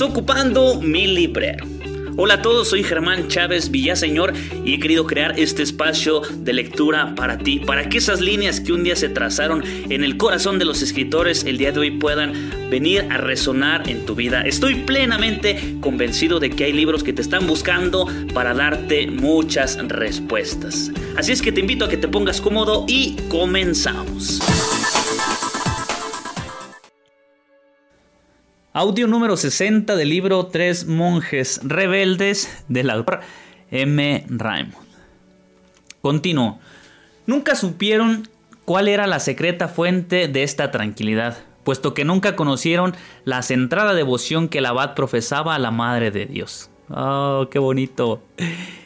Desocupando mi librero. Hola a todos, soy Germán Chávez Villaseñor y he querido crear este espacio de lectura para ti, para que esas líneas que un día se trazaron en el corazón de los escritores el día de hoy puedan venir a resonar en tu vida. Estoy plenamente convencido de que hay libros que te están buscando para darte muchas respuestas. Así es que te invito a que te pongas cómodo y comenzamos. Audio número 60 del libro Tres monjes rebeldes del autor M. Raymond. Continuó. Nunca supieron cuál era la secreta fuente de esta tranquilidad, puesto que nunca conocieron la centrada devoción que el abad profesaba a la Madre de Dios. Oh, qué bonito.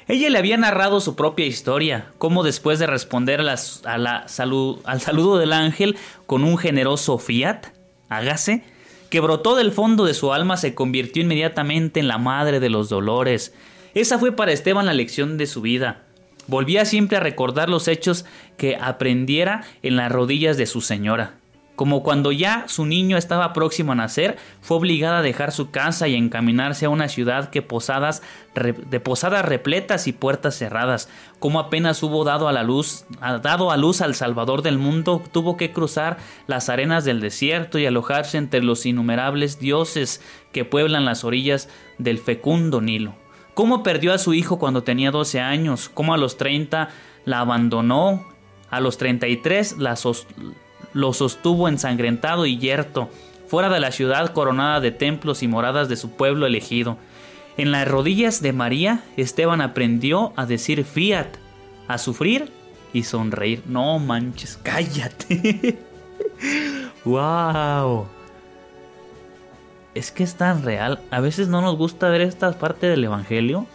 Ella le había narrado su propia historia, cómo después de responder al saludo del ángel con un generoso fiat, hágase, que brotó del fondo de su alma se convirtió inmediatamente en la madre de los dolores. Esa fue para Esteban la lección de su vida. Volvía siempre a recordar los hechos que aprendiera en las rodillas de su señora. Como cuando ya su niño estaba próximo a nacer, fue obligada a dejar su casa y encaminarse a una ciudad que posadas, de posadas repletas y puertas cerradas. Como apenas hubo dado a la luz, dado a luz al Salvador del mundo, tuvo que cruzar las arenas del desierto y alojarse entre los innumerables dioses que pueblan las orillas del fecundo Nilo. Cómo perdió a su hijo cuando tenía 12 años, cómo a los 30 la abandonó, a los 33 la, lo sostuvo ensangrentado y yerto, fuera de la ciudad coronada de templos y moradas de su pueblo elegido. En las rodillas de María, Esteban aprendió a decir fiat, a sufrir y sonreír. No manches, cállate. wow. Es que es tan real. A veces no nos gusta ver esta parte del Evangelio.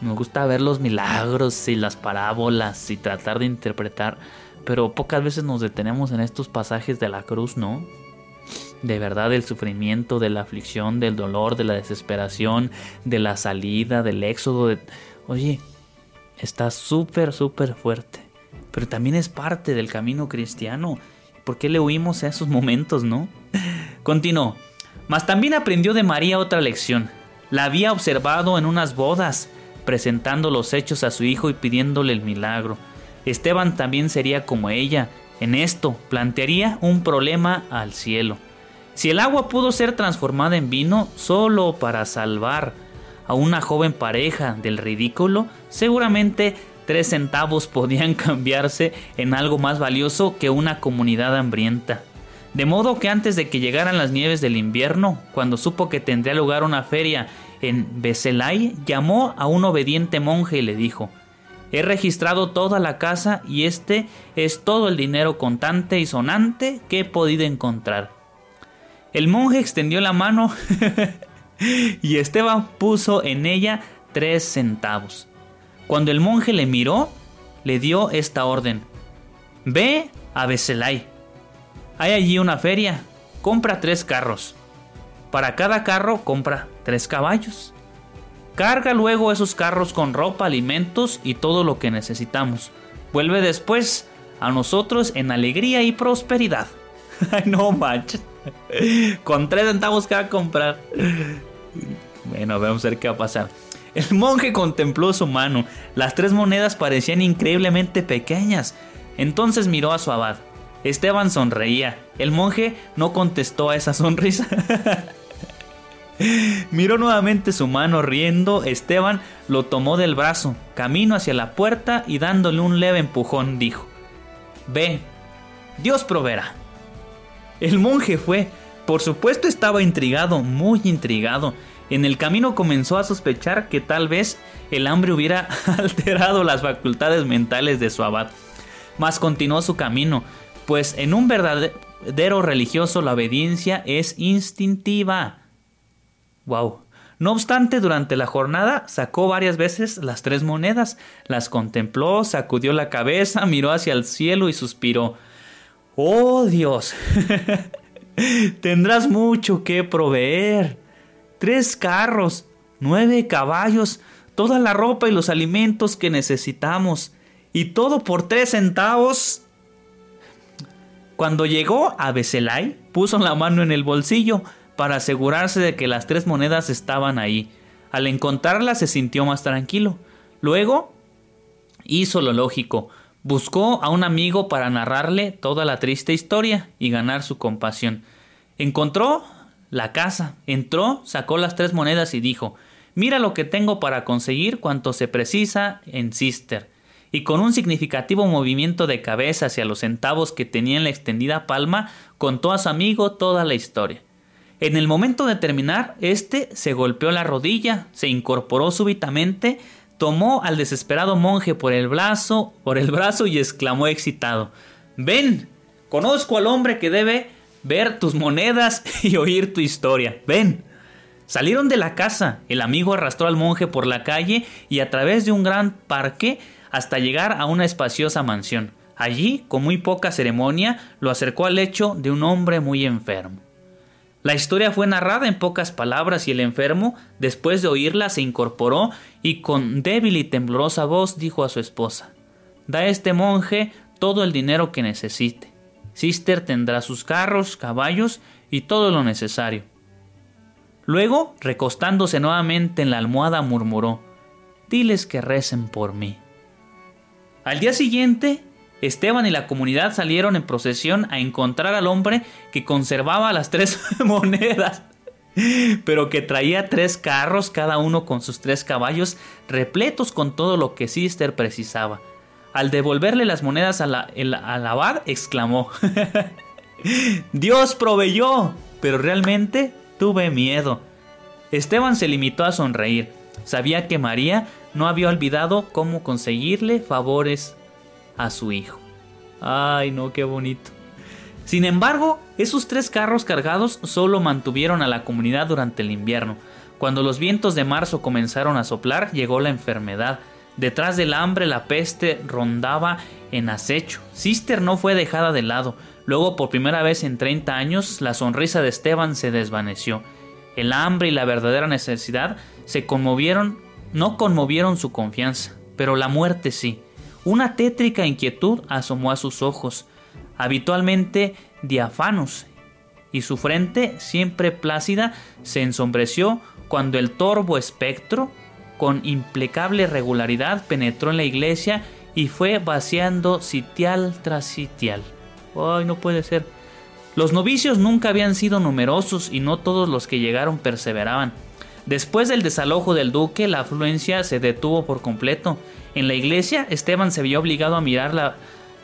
Nos gusta ver los milagros y las parábolas y tratar de interpretar pero pocas veces nos detenemos en estos pasajes de la cruz, ¿no? De verdad, del sufrimiento, de la aflicción, del dolor, de la desesperación, de la salida, del éxodo. Oye, está súper, súper fuerte. Pero también es parte del camino cristiano. ¿Por qué le huimos a esos momentos, no? Continuó. Mas también aprendió de María otra lección. La había observado en unas bodas, presentando los hechos a su hijo y pidiéndole el milagro. Esteban también sería como ella. En esto plantearía un problema al cielo. Si el agua pudo ser transformada en vino solo para salvar a una joven pareja del ridículo, seguramente tres centavos podían cambiarse en algo más valioso que una comunidad hambrienta. De modo que antes de que llegaran las nieves del invierno, cuando supo que tendría lugar una feria en Beselay, llamó a un obediente monje y le dijo He registrado toda la casa y este es todo el dinero contante y sonante que he podido encontrar. El monje extendió la mano y Esteban puso en ella tres centavos. Cuando el monje le miró, le dio esta orden. Ve a Beselay. Hay allí una feria. Compra tres carros. Para cada carro compra tres caballos. Carga luego esos carros con ropa, alimentos y todo lo que necesitamos. Vuelve después a nosotros en alegría y prosperidad. Ay, no manches. Con tres centavos que va a comprar. Bueno, vamos a ver qué va a pasar. El monje contempló su mano. Las tres monedas parecían increíblemente pequeñas. Entonces miró a su abad. Esteban sonreía. El monje no contestó a esa sonrisa. Miró nuevamente su mano riendo, Esteban lo tomó del brazo, camino hacia la puerta y dándole un leve empujón dijo, Ve, Dios proveerá. El monje fue, por supuesto estaba intrigado, muy intrigado. En el camino comenzó a sospechar que tal vez el hambre hubiera alterado las facultades mentales de su abad. Mas continuó su camino, pues en un verdadero religioso la obediencia es instintiva. Wow. No obstante, durante la jornada sacó varias veces las tres monedas, las contempló, sacudió la cabeza, miró hacia el cielo y suspiró. Oh Dios, tendrás mucho que proveer. Tres carros, nueve caballos, toda la ropa y los alimentos que necesitamos, y todo por tres centavos. Cuando llegó a Beselay, puso la mano en el bolsillo, para asegurarse de que las tres monedas estaban ahí. Al encontrarlas se sintió más tranquilo. Luego hizo lo lógico. Buscó a un amigo para narrarle toda la triste historia y ganar su compasión. Encontró la casa, entró, sacó las tres monedas y dijo Mira lo que tengo para conseguir cuanto se precisa en Sister. Y con un significativo movimiento de cabeza hacia los centavos que tenía en la extendida palma, contó a su amigo toda la historia. En el momento de terminar, éste se golpeó la rodilla, se incorporó súbitamente, tomó al desesperado monje por el brazo, por el brazo y exclamó excitado: Ven, conozco al hombre que debe ver tus monedas y oír tu historia. Ven. Salieron de la casa, el amigo arrastró al monje por la calle y a través de un gran parque hasta llegar a una espaciosa mansión. Allí, con muy poca ceremonia, lo acercó al lecho de un hombre muy enfermo. La historia fue narrada en pocas palabras y el enfermo, después de oírla, se incorporó y con débil y temblorosa voz dijo a su esposa Da a este monje todo el dinero que necesite. Sister tendrá sus carros, caballos y todo lo necesario. Luego, recostándose nuevamente en la almohada, murmuró Diles que recen por mí. Al día siguiente, Esteban y la comunidad salieron en procesión a encontrar al hombre que conservaba las tres monedas, pero que traía tres carros, cada uno con sus tres caballos, repletos con todo lo que Sister precisaba. Al devolverle las monedas a al abad, exclamó, Dios proveyó, pero realmente tuve miedo. Esteban se limitó a sonreír. Sabía que María no había olvidado cómo conseguirle favores a su hijo. Ay, no, qué bonito. Sin embargo, esos tres carros cargados solo mantuvieron a la comunidad durante el invierno. Cuando los vientos de marzo comenzaron a soplar, llegó la enfermedad. Detrás del hambre la peste rondaba en acecho. Sister no fue dejada de lado. Luego, por primera vez en 30 años, la sonrisa de Esteban se desvaneció. El hambre y la verdadera necesidad se conmovieron, no conmovieron su confianza, pero la muerte sí. Una tétrica inquietud asomó a sus ojos, habitualmente diafanos, y su frente, siempre plácida, se ensombreció cuando el torvo espectro con impecable regularidad penetró en la iglesia y fue vaciando sitial tras sitial. Ay, no puede ser. Los novicios nunca habían sido numerosos y no todos los que llegaron perseveraban. Después del desalojo del duque, la afluencia se detuvo por completo. En la iglesia, Esteban se vio obligado a mirar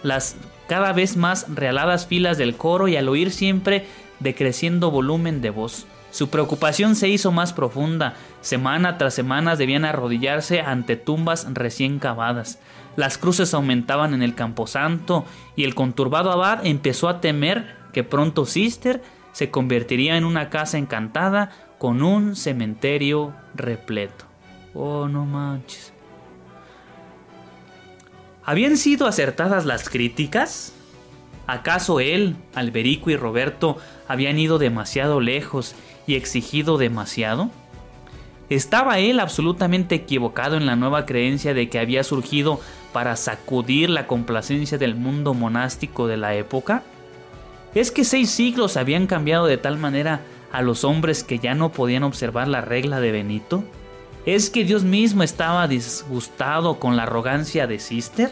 las cada vez más realadas filas del coro y al oír siempre decreciendo volumen de voz. Su preocupación se hizo más profunda. Semana tras semana debían arrodillarse ante tumbas recién cavadas. Las cruces aumentaban en el camposanto y el conturbado abad empezó a temer que pronto Sister se convertiría en una casa encantada con un cementerio repleto. Oh, no manches. ¿Habían sido acertadas las críticas? ¿Acaso él, Alberico y Roberto habían ido demasiado lejos y exigido demasiado? ¿Estaba él absolutamente equivocado en la nueva creencia de que había surgido para sacudir la complacencia del mundo monástico de la época? ¿Es que seis siglos habían cambiado de tal manera a los hombres que ya no podían observar la regla de Benito? ¿Es que Dios mismo estaba disgustado con la arrogancia de Sister?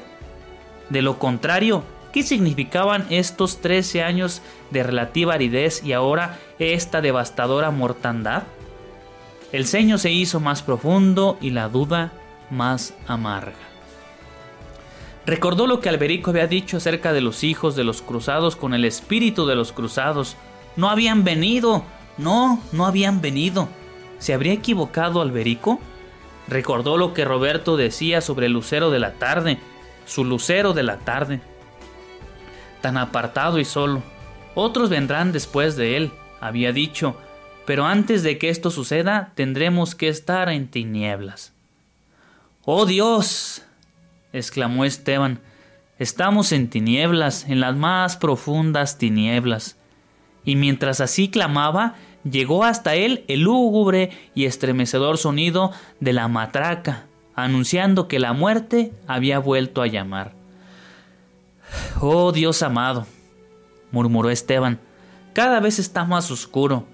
De lo contrario, ¿Qué significaban estos 13 años de relativa aridez y ahora esta devastadora mortandad? El ceño se hizo más profundo y la duda más amarga. Recordó lo que Alberico había dicho acerca de los hijos de los cruzados con el espíritu de los cruzados. No habían venido, no, no habían venido. ¿Se habría equivocado Alberico? Recordó lo que Roberto decía sobre el lucero de la tarde, su lucero de la tarde tan apartado y solo. Otros vendrán después de él, había dicho, pero antes de que esto suceda tendremos que estar en tinieblas. ¡Oh Dios! exclamó Esteban, estamos en tinieblas, en las más profundas tinieblas. Y mientras así clamaba, llegó hasta él el lúgubre y estremecedor sonido de la matraca, anunciando que la muerte había vuelto a llamar. Oh Dios amado, murmuró Esteban, cada vez está más oscuro.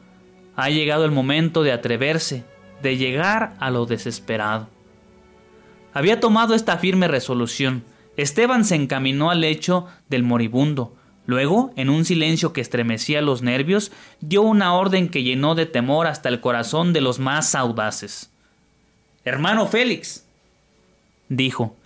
Ha llegado el momento de atreverse, de llegar a lo desesperado. Había tomado esta firme resolución. Esteban se encaminó al lecho del moribundo. Luego, en un silencio que estremecía los nervios, dio una orden que llenó de temor hasta el corazón de los más audaces. Hermano Félix, dijo,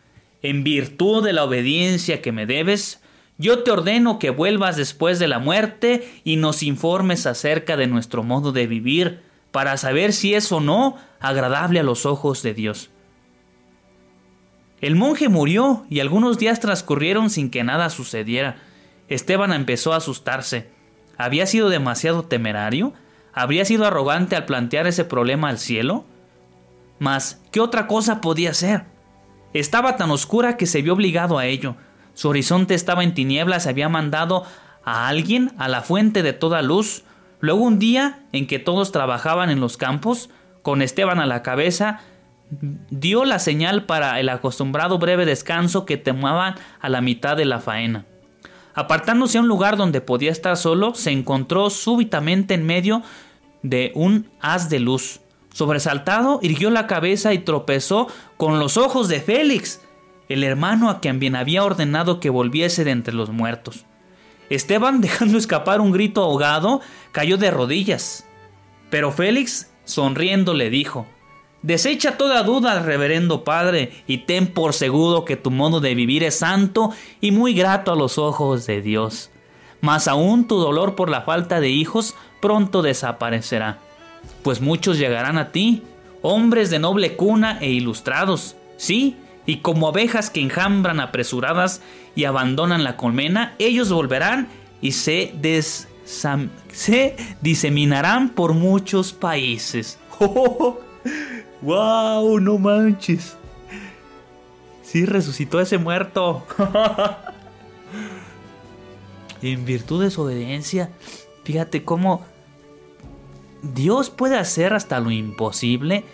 en virtud de la obediencia que me debes, yo te ordeno que vuelvas después de la muerte y nos informes acerca de nuestro modo de vivir, para saber si es o no agradable a los ojos de Dios. El monje murió y algunos días transcurrieron sin que nada sucediera. Esteban empezó a asustarse. ¿Había sido demasiado temerario? ¿Habría sido arrogante al plantear ese problema al cielo? Mas, ¿qué otra cosa podía ser? Estaba tan oscura que se vio obligado a ello. Su horizonte estaba en tinieblas, había mandado a alguien a la fuente de toda luz. Luego un día en que todos trabajaban en los campos, con Esteban a la cabeza, dio la señal para el acostumbrado breve descanso que tomaban a la mitad de la faena. Apartándose a un lugar donde podía estar solo, se encontró súbitamente en medio de un haz de luz. Sobresaltado, irguió la cabeza y tropezó con los ojos de Félix, el hermano a quien bien había ordenado que volviese de entre los muertos. Esteban, dejando escapar un grito ahogado, cayó de rodillas. Pero Félix, sonriendo, le dijo, Desecha toda duda, reverendo Padre, y ten por seguro que tu modo de vivir es santo y muy grato a los ojos de Dios. Mas aún tu dolor por la falta de hijos pronto desaparecerá, pues muchos llegarán a ti, hombres de noble cuna e ilustrados, sí, y como abejas que enjambran apresuradas y abandonan la colmena, ellos volverán y se, se diseminarán por muchos países. ¡Wow! No manches. Sí, resucitó ese muerto. en virtud de su obediencia, fíjate cómo Dios puede hacer hasta lo imposible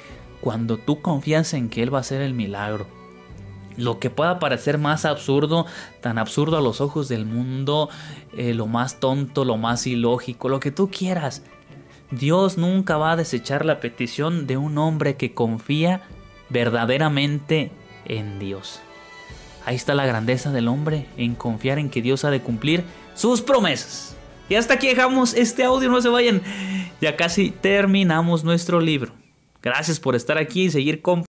cuando tú confías en que Él va a hacer el milagro. Lo que pueda parecer más absurdo, tan absurdo a los ojos del mundo, eh, lo más tonto, lo más ilógico, lo que tú quieras. Dios nunca va a desechar la petición de un hombre que confía verdaderamente en Dios. Ahí está la grandeza del hombre en confiar en que Dios ha de cumplir sus promesas. Y hasta aquí dejamos este audio, no se vayan. Ya casi terminamos nuestro libro. Gracias por estar aquí y seguir con